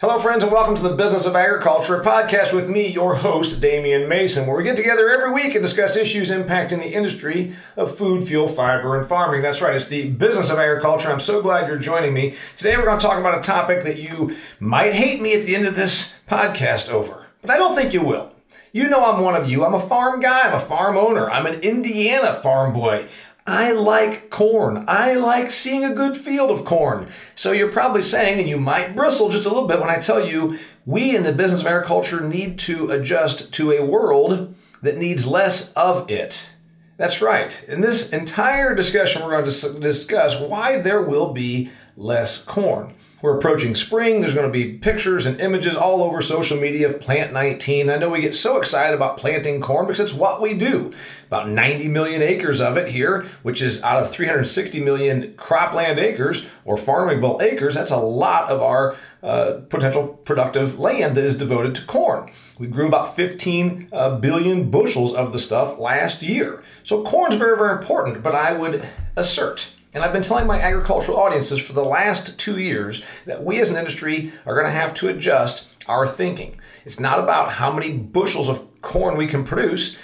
Hello, friends, and welcome to the Business of Agriculture, podcast with me, your host, Damian Mason, where we get together every week and discuss issues impacting the industry of food, fuel, fiber, and farming. That's right, it's the Business of Agriculture. I'm so glad you're joining me. Today, we're going to talk about a topic that you might hate me at the end of this podcast over, but I don't think you will. You know I'm one of you. I'm a farm guy. I'm a farm owner. I'm an Indiana farm boy. I like corn. I like seeing a good field of corn. So you're probably saying, and you might bristle just a little bit when I tell you, we in the business of agriculture need to adjust to a world that needs less of it. That's right. In this entire discussion, we're going to discuss why there will be less corn. We're approaching spring. There's going to be pictures and images all over social media of Plant 19. I know we get so excited about planting corn because it's what we do. About 90 million acres of it here, which is out of 360 million cropland acres or farmable acres. That's a lot of our uh, potential productive land that is devoted to corn. We grew about 15 uh, billion bushels of the stuff last year. So corn's very, very important, but I would assert and I've been telling my agricultural audiences for the last two years that we as an industry are going to have to adjust our thinking. It's not about how many bushels of corn we can produce.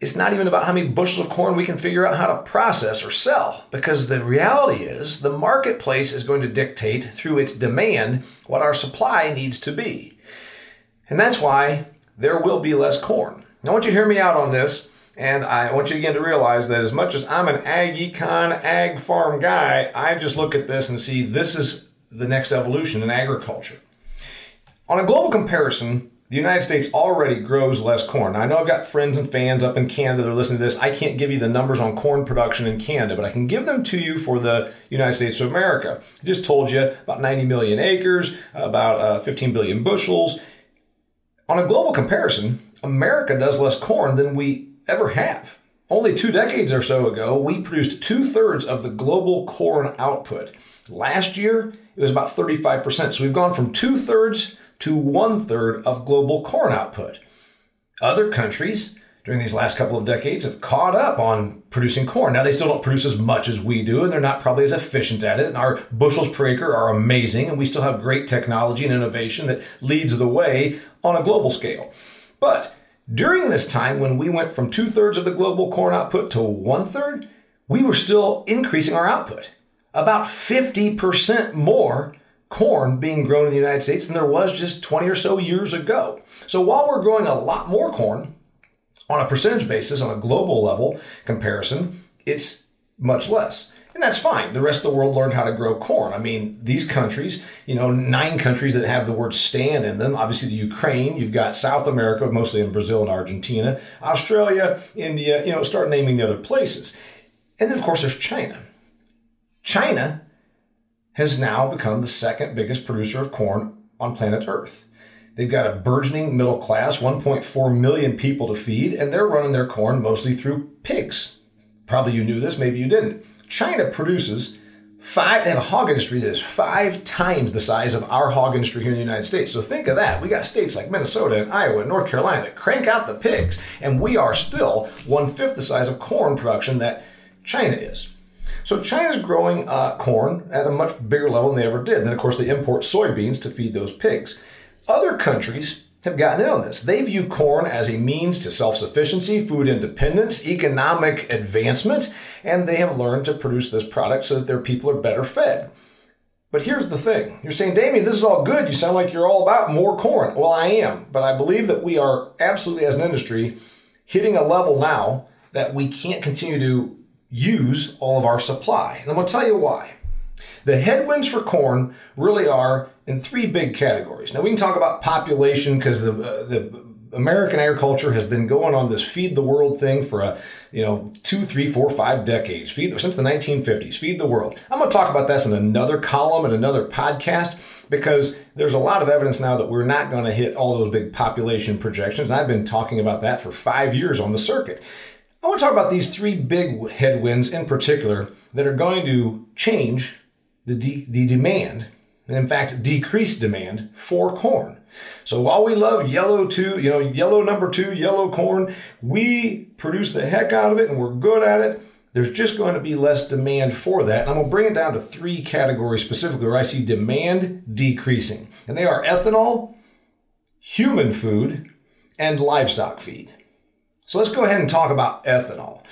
It's not even about how many bushels of corn we can figure out how to process or sell. Because the reality is, the marketplace is going to dictate through its demand what our supply needs to be. And that's why there will be less corn. Now, I want you to hear me out on this. And I want you again to realize that as much as I'm an ag econ, ag farm guy, I just look at this and see this is the next evolution in agriculture. On a global comparison, the United States already grows less corn. Now, I know I've got friends and fans up in Canada that are listening to this. I can't give you the numbers on corn production in Canada, but I can give them to you for the United States of America. I just told you about 90 million acres, about uh, 15 billion bushels. On a global comparison, America does less corn than we ever have. Only two decades or so ago, we produced two thirds of the global corn output. Last year, it was about 35%. So we've gone from two thirds to one third of global corn output. Other countries during these last couple of decades have caught up on producing corn. Now, they still don't produce as much as we do, and they're not probably as efficient at it. And our bushels per acre are amazing, and we still have great technology and innovation that leads the way on a global scale. But during this time, when we went from two thirds of the global corn output to one third, we were still increasing our output. About 50% more corn being grown in the United States than there was just 20 or so years ago. So while we're growing a lot more corn on a percentage basis, on a global level comparison, it's much less. And that's fine. The rest of the world learned how to grow corn. I mean, these countries, you know, nine countries that have the word stand in them. Obviously, the Ukraine, you've got South America, mostly in Brazil and Argentina, Australia, India, you know, start naming the other places. And then, of course, there's China. China has now become the second biggest producer of corn on planet Earth. They've got a burgeoning middle class, 1.4 million people to feed, and they're running their corn mostly through pigs. Probably you knew this, maybe you didn't. China produces five, they have a hog industry that is five times the size of our hog industry here in the United States. So think of that. We got states like Minnesota and Iowa and North Carolina that crank out the pigs, and we are still one fifth the size of corn production that China is. So China's growing uh, corn at a much bigger level than they ever did. And then, of course, they import soybeans to feed those pigs. Other countries have gotten in on this. They view corn as a means to self sufficiency, food independence, economic advancement, and they have learned to produce this product so that their people are better fed. But here's the thing you're saying, Damian, this is all good. You sound like you're all about more corn. Well, I am, but I believe that we are absolutely, as an industry, hitting a level now that we can't continue to use all of our supply. And I'm going to tell you why. The headwinds for corn really are in three big categories. Now we can talk about population because the uh, the American agriculture has been going on this feed the world thing for a you know two, three, four, five decades. Feed since the 1950s. Feed the world. I'm going to talk about this in another column and another podcast because there's a lot of evidence now that we're not going to hit all those big population projections. And I've been talking about that for five years on the circuit. I want to talk about these three big headwinds in particular that are going to change the, de- the demand, and in fact, decreased demand for corn. So while we love yellow two, you know, yellow number two, yellow corn, we produce the heck out of it and we're good at it. There's just going to be less demand for that. And I'm going to bring it down to three categories specifically where I see demand decreasing. and they are ethanol, human food, and livestock feed. So let's go ahead and talk about ethanol.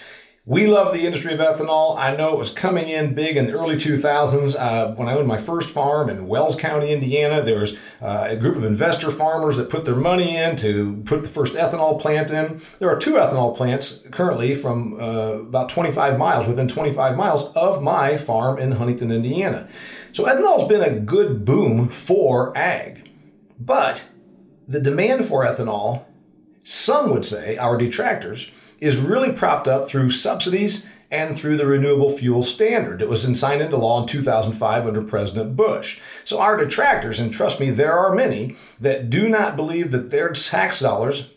We love the industry of ethanol. I know it was coming in big in the early 2000s. Uh, when I owned my first farm in Wells County, Indiana, there was uh, a group of investor farmers that put their money in to put the first ethanol plant in. There are two ethanol plants currently from uh, about 25 miles, within 25 miles of my farm in Huntington, Indiana. So ethanol's been a good boom for ag. But the demand for ethanol, some would say, our detractors, is really propped up through subsidies and through the renewable fuel standard. It was signed into law in 2005 under President Bush. So our detractors, and trust me, there are many that do not believe that their tax dollars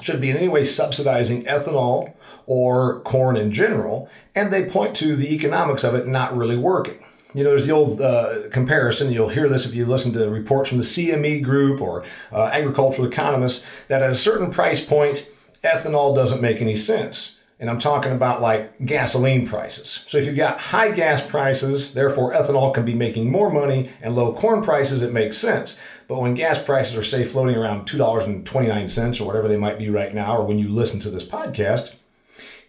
should be in any way subsidizing ethanol or corn in general, and they point to the economics of it not really working. You know, there's the old uh, comparison. You'll hear this if you listen to reports from the CME Group or uh, agricultural economists that at a certain price point, ethanol doesn't make any sense. And I'm talking about like gasoline prices. So if you've got high gas prices, therefore ethanol can be making more money and low corn prices, it makes sense. But when gas prices are, say, floating around $2.29 or whatever they might be right now, or when you listen to this podcast,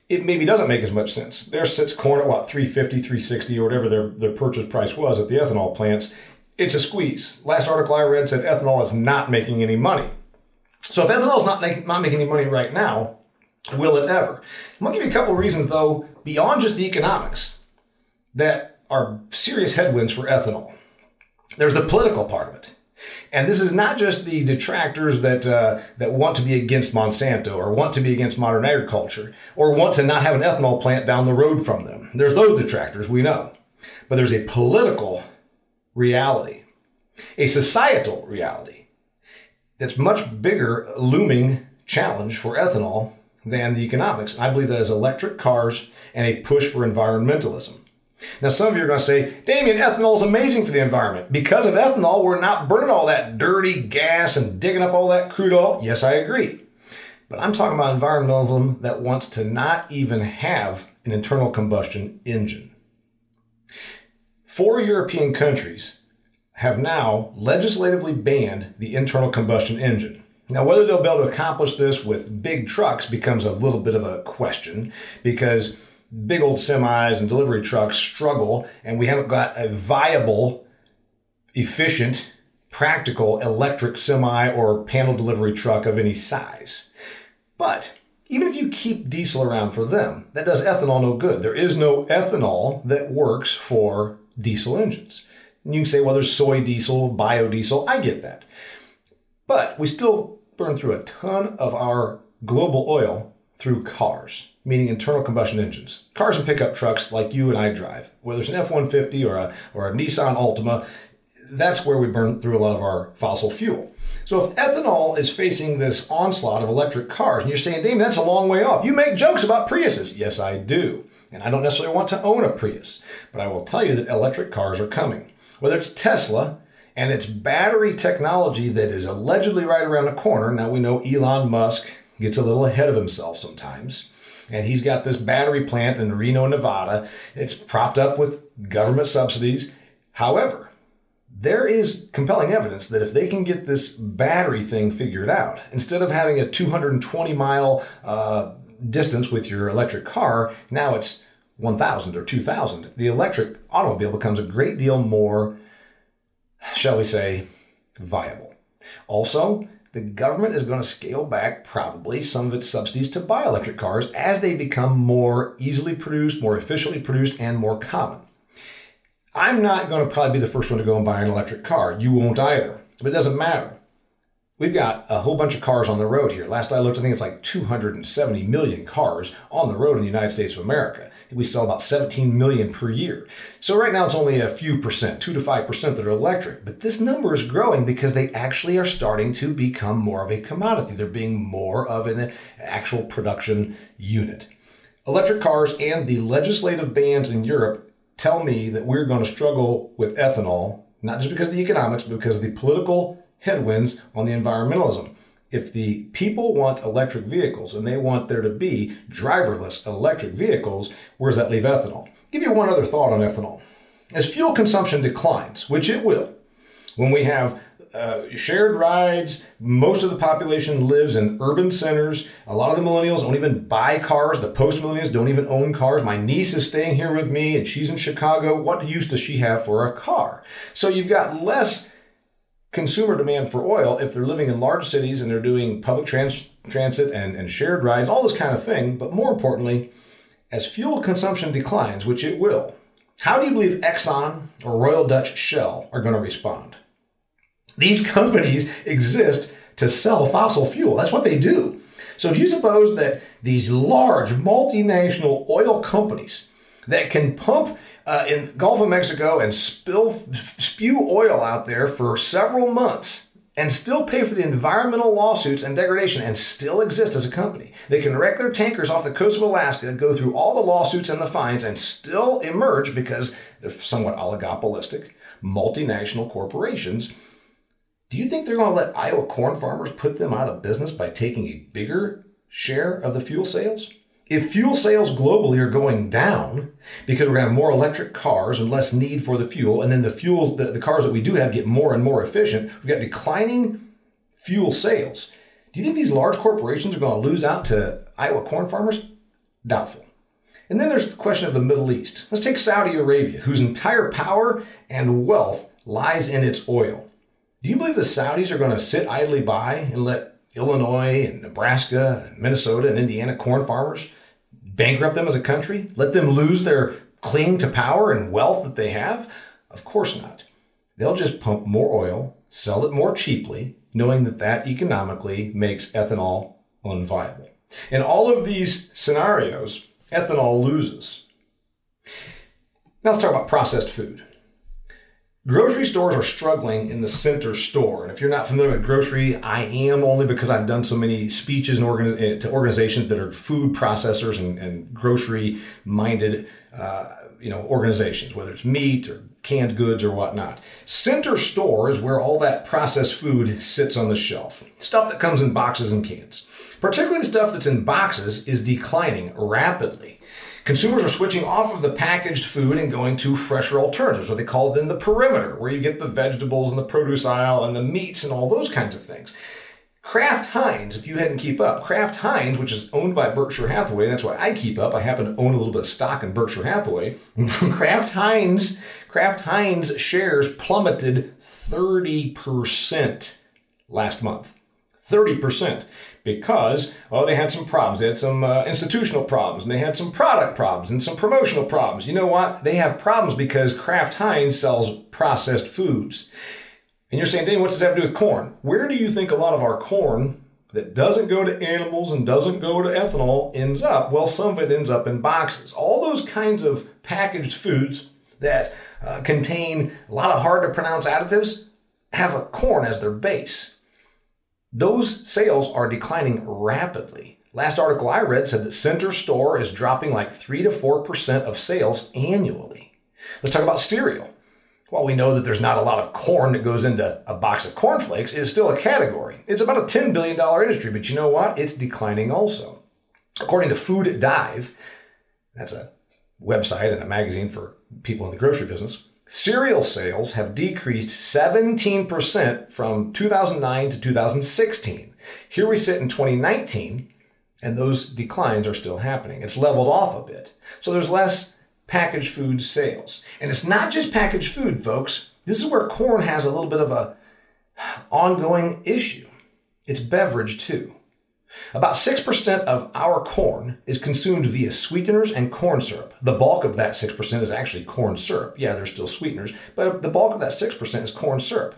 it maybe doesn't make as much sense. There sits corn at what, 350, 360, or whatever their, their purchase price was at the ethanol plants. It's a squeeze. Last article I read said ethanol is not making any money. So if ethanol is not, make, not making any money right now, will it ever? I'm to give you a couple of reasons, though, beyond just the economics, that are serious headwinds for ethanol. There's the political part of it. And this is not just the detractors that uh, that want to be against Monsanto or want to be against modern agriculture or want to not have an ethanol plant down the road from them. There's those detractors, we know. But there's a political reality, a societal reality it's much bigger looming challenge for ethanol than the economics. I believe that is electric cars and a push for environmentalism. Now, some of you are going to say, Damian, ethanol is amazing for the environment. Because of ethanol, we're not burning all that dirty gas and digging up all that crude oil. Yes, I agree. But I'm talking about environmentalism that wants to not even have an internal combustion engine. Four European countries have now legislatively banned the internal combustion engine. Now, whether they'll be able to accomplish this with big trucks becomes a little bit of a question because big old semis and delivery trucks struggle, and we haven't got a viable, efficient, practical electric semi or panel delivery truck of any size. But even if you keep diesel around for them, that does ethanol no good. There is no ethanol that works for diesel engines. And you can say, well, there's soy diesel, biodiesel. I get that. But we still burn through a ton of our global oil through cars, meaning internal combustion engines. Cars and pickup trucks like you and I drive, whether it's an F 150 or a, or a Nissan Altima, that's where we burn through a lot of our fossil fuel. So if ethanol is facing this onslaught of electric cars, and you're saying, Damian, that's a long way off. You make jokes about Priuses. Yes, I do. And I don't necessarily want to own a Prius, but I will tell you that electric cars are coming whether it's Tesla and its battery technology that is allegedly right around the corner. Now we know Elon Musk gets a little ahead of himself sometimes. And he's got this battery plant in Reno, Nevada. It's propped up with government subsidies. However, there is compelling evidence that if they can get this battery thing figured out, instead of having a 220 mile uh, distance with your electric car, now it's 1000 or 2000, the electric automobile becomes a great deal more, shall we say, viable. Also, the government is going to scale back probably some of its subsidies to buy electric cars as they become more easily produced, more efficiently produced, and more common. I'm not going to probably be the first one to go and buy an electric car. You won't either. But it doesn't matter. We've got a whole bunch of cars on the road here. Last I looked, I think it's like 270 million cars on the road in the United States of America we sell about 17 million per year. So right now it's only a few percent, 2 to 5% that are electric. But this number is growing because they actually are starting to become more of a commodity. They're being more of an actual production unit. Electric cars and the legislative bans in Europe tell me that we're going to struggle with ethanol, not just because of the economics, but because of the political headwinds on the environmentalism if the people want electric vehicles and they want there to be driverless electric vehicles, where does that leave ethanol? give you one other thought on ethanol. As fuel consumption declines, which it will, when we have uh, shared rides. Most of the population lives in urban centers. A lot of the millennials don't even buy cars. The post millennials don't even own cars. My niece is staying here with me and she's in Chicago. What use does she have for a car? So you've got less consumer demand for oil if they're living in large cities and they're doing public trans- transit and, and shared rides, all this kind of thing. But more importantly, as fuel consumption declines, which it will, how do you believe Exxon or Royal Dutch Shell are going to respond? These companies exist to sell fossil fuel. That's what they do. So do you suppose that these large multinational oil companies that can pump uh, in Gulf of Mexico and spill spew oil out there for several months and still pay for the environmental lawsuits and degradation and still exist as a company. They can wreck their tankers off the coast of Alaska, go through all the lawsuits and the fines, and still emerge because they're somewhat oligopolistic, multinational corporations. Do you think they're going to let Iowa corn farmers put them out of business by taking a bigger share of the fuel sales? If fuel sales globally are going down because we're going to have more electric cars and less need for the fuel, and then the fuel, the, the cars that we do have get more and more efficient, we've got declining fuel sales. Do you think these large corporations are going to lose out to Iowa corn farmers? Doubtful. And then there's the question of the Middle East. Let's take Saudi Arabia, whose entire power and wealth lies in its oil. Do you believe the Saudis are going to sit idly by and let Illinois and Nebraska and Minnesota and Indiana corn farmers bankrupt them as a country? Let them lose their cling to power and wealth that they have? Of course not. They'll just pump more oil, sell it more cheaply, knowing that that economically makes ethanol unviable. In all of these scenarios, ethanol loses. Now let's talk about processed food. Grocery stores are struggling in the center store. And if you're not familiar with grocery, I am only because I've done so many speeches organi- to organizations that are food processors and, and grocery minded, uh, you know, organizations, whether it's meat or canned goods or whatnot. Center store is where all that processed food sits on the shelf. Stuff that comes in boxes and cans. Particularly the stuff that's in boxes is declining rapidly. Consumers are switching off of the packaged food and going to fresher alternatives, what they call then the perimeter, where you get the vegetables and the produce aisle and the meats and all those kinds of things. Kraft Heinz, if you hadn't keep up, Kraft Heinz, which is owned by Berkshire Hathaway, that's why I keep up. I happen to own a little bit of stock in Berkshire Hathaway. Kraft Heinz, Kraft Heinz shares plummeted 30% last month. 30% because, oh, they had some problems. They had some uh, institutional problems, and they had some product problems and some promotional problems. You know what? They have problems because Kraft Heinz sells processed foods. And you're saying, Dane, what does that have to do with corn? Where do you think a lot of our corn that doesn't go to animals and doesn't go to ethanol ends up? Well, some of it ends up in boxes. All those kinds of packaged foods that uh, contain a lot of hard to pronounce additives have a corn as their base. Those sales are declining rapidly. Last article I read said that center store is dropping like 3 to 4% of sales annually. Let's talk about cereal. While we know that there's not a lot of corn that goes into a box of cornflakes, it is still a category. It's about a $10 billion industry, but you know what? It's declining also. According to Food Dive, that's a website and a magazine for people in the grocery business, Cereal sales have decreased 17% from 2009 to 2016. Here we sit in 2019, and those declines are still happening. It's leveled off a bit. So there's less packaged food sales. And it's not just packaged food, folks. This is where corn has a little bit of a ongoing issue. It's beverage too. About 6% of our corn is consumed via sweeteners and corn syrup. The bulk of that 6% is actually corn syrup. Yeah, there's still sweeteners, but the bulk of that 6% is corn syrup.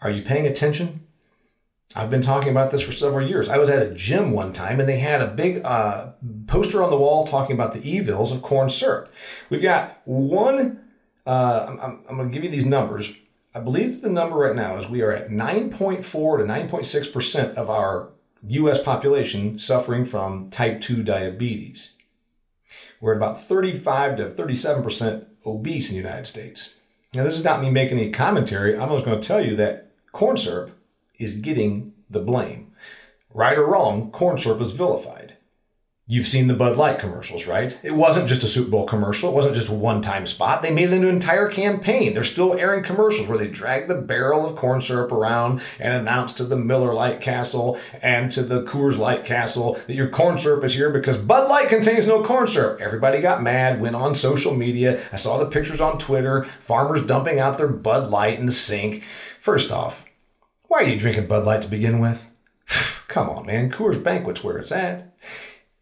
Are you paying attention? I've been talking about this for several years. I was at a gym one time and they had a big uh, poster on the wall talking about the evils of corn syrup. We've got one, uh, I'm, I'm going to give you these numbers. I believe the number right now is we are at 9.4 to 9.6% of our US population suffering from type 2 diabetes. We're at about 35 to 37% obese in the United States. Now, this is not me making any commentary. I'm just going to tell you that corn syrup is getting the blame. Right or wrong, corn syrup is vilified. You've seen the Bud Light commercials, right? It wasn't just a Super Bowl commercial. It wasn't just a one time spot. They made it into an entire campaign. They're still airing commercials where they drag the barrel of corn syrup around and announce to the Miller Lite Castle and to the Coors Light Castle that your corn syrup is here because Bud Light contains no corn syrup. Everybody got mad, went on social media. I saw the pictures on Twitter, farmers dumping out their Bud Light in the sink. First off, why are you drinking Bud Light to begin with? Come on, man. Coors Banquet's where it's at.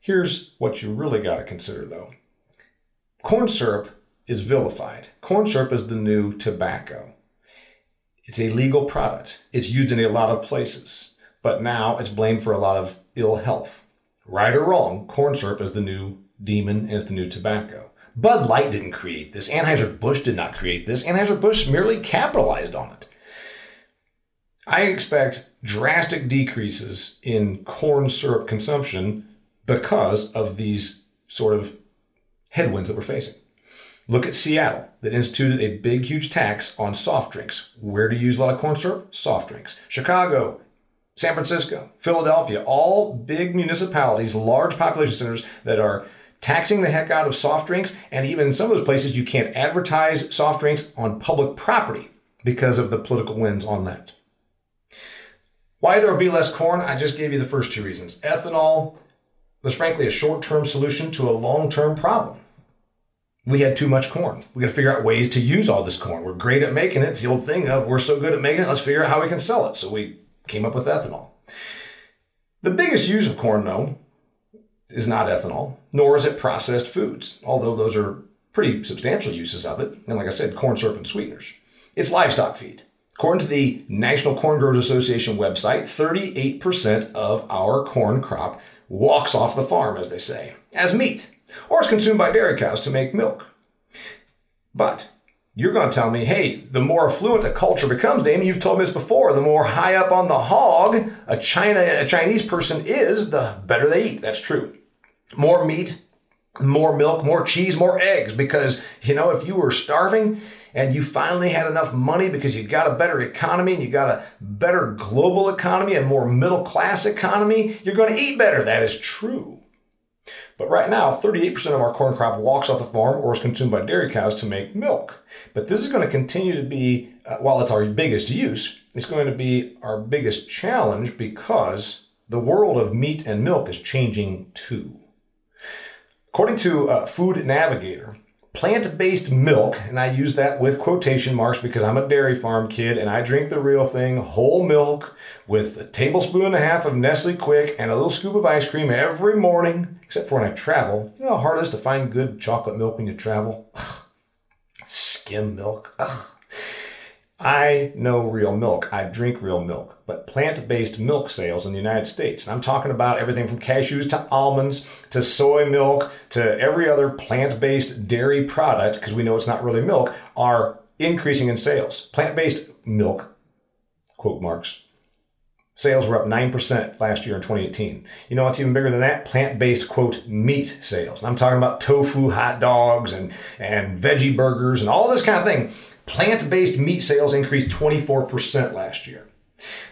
Here's what you really got to consider though corn syrup is vilified. Corn syrup is the new tobacco. It's a legal product, it's used in a lot of places, but now it's blamed for a lot of ill health. Right or wrong, corn syrup is the new demon and it's the new tobacco. Bud Light didn't create this. Anheuser-Busch did not create this. Anheuser-Busch merely capitalized on it. I expect drastic decreases in corn syrup consumption because of these sort of headwinds that we're facing. Look at Seattle that instituted a big, huge tax on soft drinks. Where do you use a lot of corn syrup? Soft drinks. Chicago, San Francisco, Philadelphia, all big municipalities, large population centers that are taxing the heck out of soft drinks. And even in some of those places, you can't advertise soft drinks on public property because of the political winds on that. Why there will be less corn? I just gave you the first two reasons. Ethanol was frankly a short term solution to a long term problem. We had too much corn. We got to figure out ways to use all this corn. We're great at making it. It's the old thing of we're so good at making it, let's figure out how we can sell it. So we came up with ethanol. The biggest use of corn, though, is not ethanol, nor is it processed foods, although those are pretty substantial uses of it. And like I said, corn syrup and sweeteners. It's livestock feed. According to the National Corn Growers Association website, 38% of our corn crop walks off the farm, as they say, as meat, or is consumed by dairy cows to make milk. But you're going to tell me, hey, the more affluent a culture becomes, Damian, you've told me this before, the more high up on the hog a China a Chinese person is, the better they eat. That's true. More meat, more milk, more cheese, more eggs. Because, you know, if you were starving, and you finally had enough money because you got a better economy and you got a better global economy, a more middle class economy, you're going to eat better. That is true. But right now, 38% of our corn crop walks off the farm or is consumed by dairy cows to make milk. But this is going to continue to be, uh, while it's our biggest use, it's going to be our biggest challenge because the world of meat and milk is changing too. According to uh, Food Navigator, plant based milk, and I use that with quotation marks because I'm a dairy farm kid and I drink the real thing, whole milk with a tablespoon and a half of Nestle Quik and a little scoop of ice cream every morning, except for when I travel. You know how hard it is to find good chocolate milk when you travel? Ugh. Skim milk. Ugh. I know real milk. I drink real milk. But plant based milk sales in the United States, and I'm talking about everything from cashews to almonds to soy milk to every other plant based dairy product, because we know it's not really milk, are increasing in sales. Plant based milk, quote marks, sales were up 9% last year in 2018. You know what's even bigger than that? Plant based, quote, meat sales. And I'm talking about tofu hot dogs and, and veggie burgers and all this kind of thing Plant based meat sales increased 24% last year.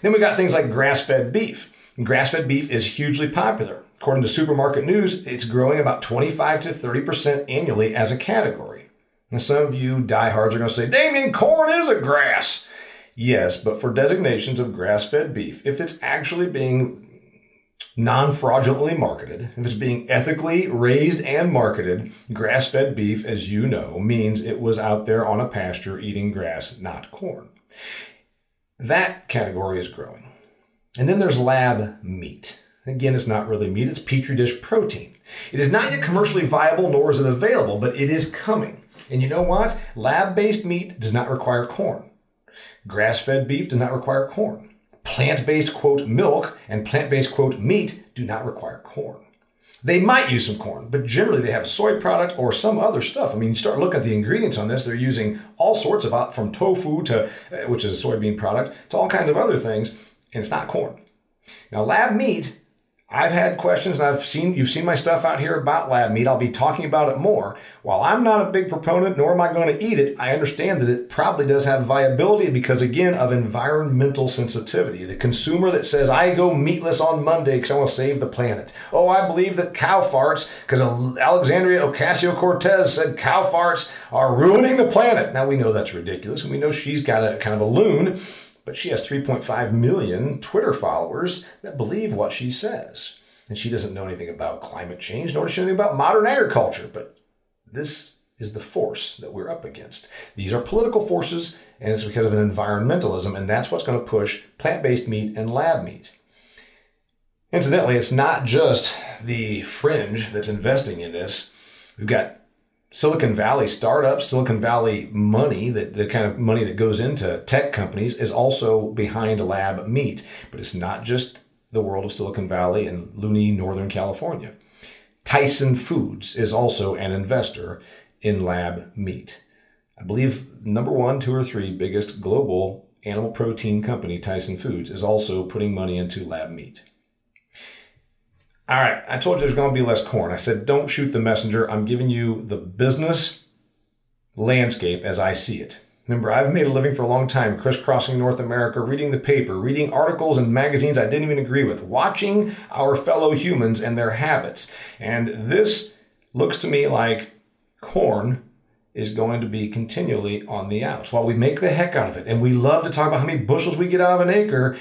Then we got things like grass fed beef. Grass fed beef is hugely popular. According to Supermarket News, it's growing about 25 to 30% annually as a category. And some of you diehards are going to say, Damian, corn is a grass. Yes, but for designations of grass fed beef, if it's actually being non fraudulently marketed, if it's being ethically raised and marketed, grass fed beef, as you know, means it was out there on a pasture eating grass, not corn. That category is growing. And then there's lab meat. Again, it's not really meat, it's petri dish protein. It is not yet commercially viable, nor is it available, but it is coming. And you know what? Lab based meat does not require corn. Grass fed beef does not require corn plant based quote milk and plant based quote meat do not require corn. They might use some corn, but generally they have soy product or some other stuff. I mean, you start looking at the ingredients on this, they're using all sorts of, from tofu to, uh, which is a soybean product, to all kinds of other things, and it's not corn. Now, lab meat, I've had questions and I've seen, you've seen my stuff out here about lab meat. I'll be talking about it more. While I'm not a big proponent, nor am I going to eat it, I understand that it probably does have viability because, again, of environmental sensitivity. The consumer that says, I go meatless on Monday because I want to save the planet. Oh, I believe that cow farts, because Alexandria Ocasio Cortez said cow farts are ruining the planet. Now we know that's ridiculous, and we know she's got a kind of a loon but she has 3.5 million Twitter followers that believe what she says. And she doesn't know anything about climate change, nor does she know anything about modern agriculture. But this is the force that we're up against. These are political forces, and it's because of an environmentalism, and that's what's going to push plant based meat and lab meat. Incidentally, it's not just the fringe that's investing in this. We've got Silicon Valley startups, Silicon Valley money, that the kind of money that goes into tech companies is also behind lab meat. But it's not just the world of Silicon Valley and loony Northern California. Tyson Foods is also an investor in lab meat. I believe number one, two, or three biggest global animal protein company, Tyson Foods, is also putting money into lab meat. All right, I told you there's going to be less corn. I said, don't shoot the messenger. I'm giving you the business landscape as I see it. Remember, I've made a living for a long time crisscrossing North America, reading the paper, reading articles and magazines I didn't even agree with, watching our fellow humans and their habits. And this looks to me like corn is going to be continually on the outs. While we make the heck out of it and we love to talk about how many bushels we get out of an acre,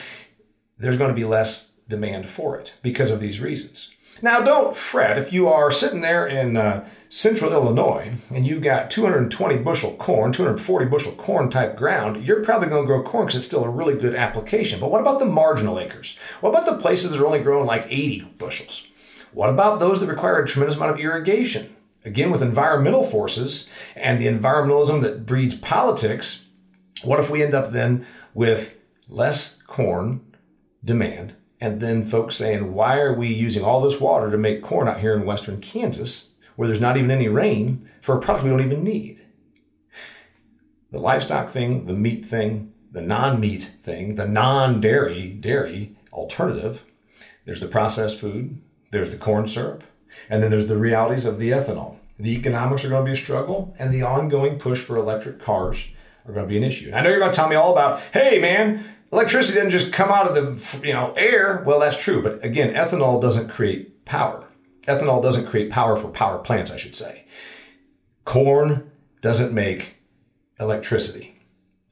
there's going to be less demand for it because of these reasons. Now, don't fret if you are sitting there in uh, central Illinois and you've got 220 bushel corn, 240 bushel corn type ground, you're probably going to grow corn because it's still a really good application. But what about the marginal acres? What about the places that are only growing like 80 bushels? What about those that require a tremendous amount of irrigation? Again, with environmental forces and the environmentalism that breeds politics, what if we end up then with less corn demand and then folks saying, why are we using all this water to make corn out here in western Kansas where there's not even any rain for a product we don't even need? The livestock thing, the meat thing, the non meat thing, the non dairy dairy alternative, there's the processed food, there's the corn syrup, and then there's the realities of the ethanol. The economics are going to be a struggle, and the ongoing push for electric cars are going to be an issue. And I know you're going to tell me all about, hey man, electricity doesn't just come out of the you know air. Well, that's true, but again, ethanol doesn't create power. Ethanol doesn't create power for power plants, I should say. Corn doesn't make electricity.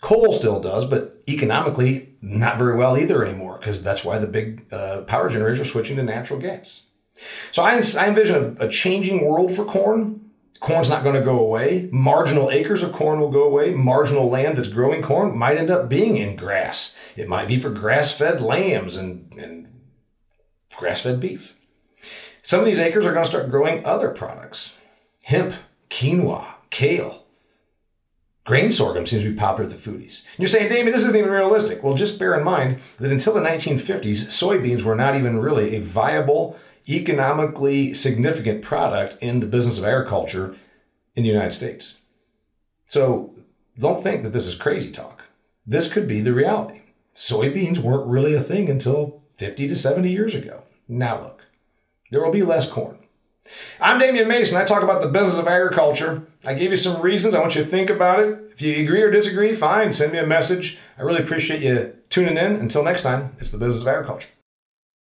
Coal still does, but economically not very well either anymore because that's why the big uh, power generators are switching to natural gas. So I, I envision a, a changing world for corn corn's not going to go away. Marginal acres of corn will go away. Marginal land that's growing corn might end up being in grass. It might be for grass fed lambs and, and grass fed beef. Some of these acres are going to start growing other products hemp, quinoa, kale. Grain sorghum seems to be popular with the foodies. And you're saying, David, this isn't even realistic. Well, just bear in mind that until the 1950s, soybeans were not even really a viable economically significant product in the business of agriculture in the United States. So don't think that this is crazy talk. This could be the reality. Soybeans weren't really a thing until 50 to 70 years ago. Now look, there will be less corn. I'm Damian Mason. I talk about the business of agriculture. I gave you some reasons. I want you to think about it. If you agree or disagree, fine, send me a message. I really appreciate you tuning in. Until next time, it's the business of agriculture.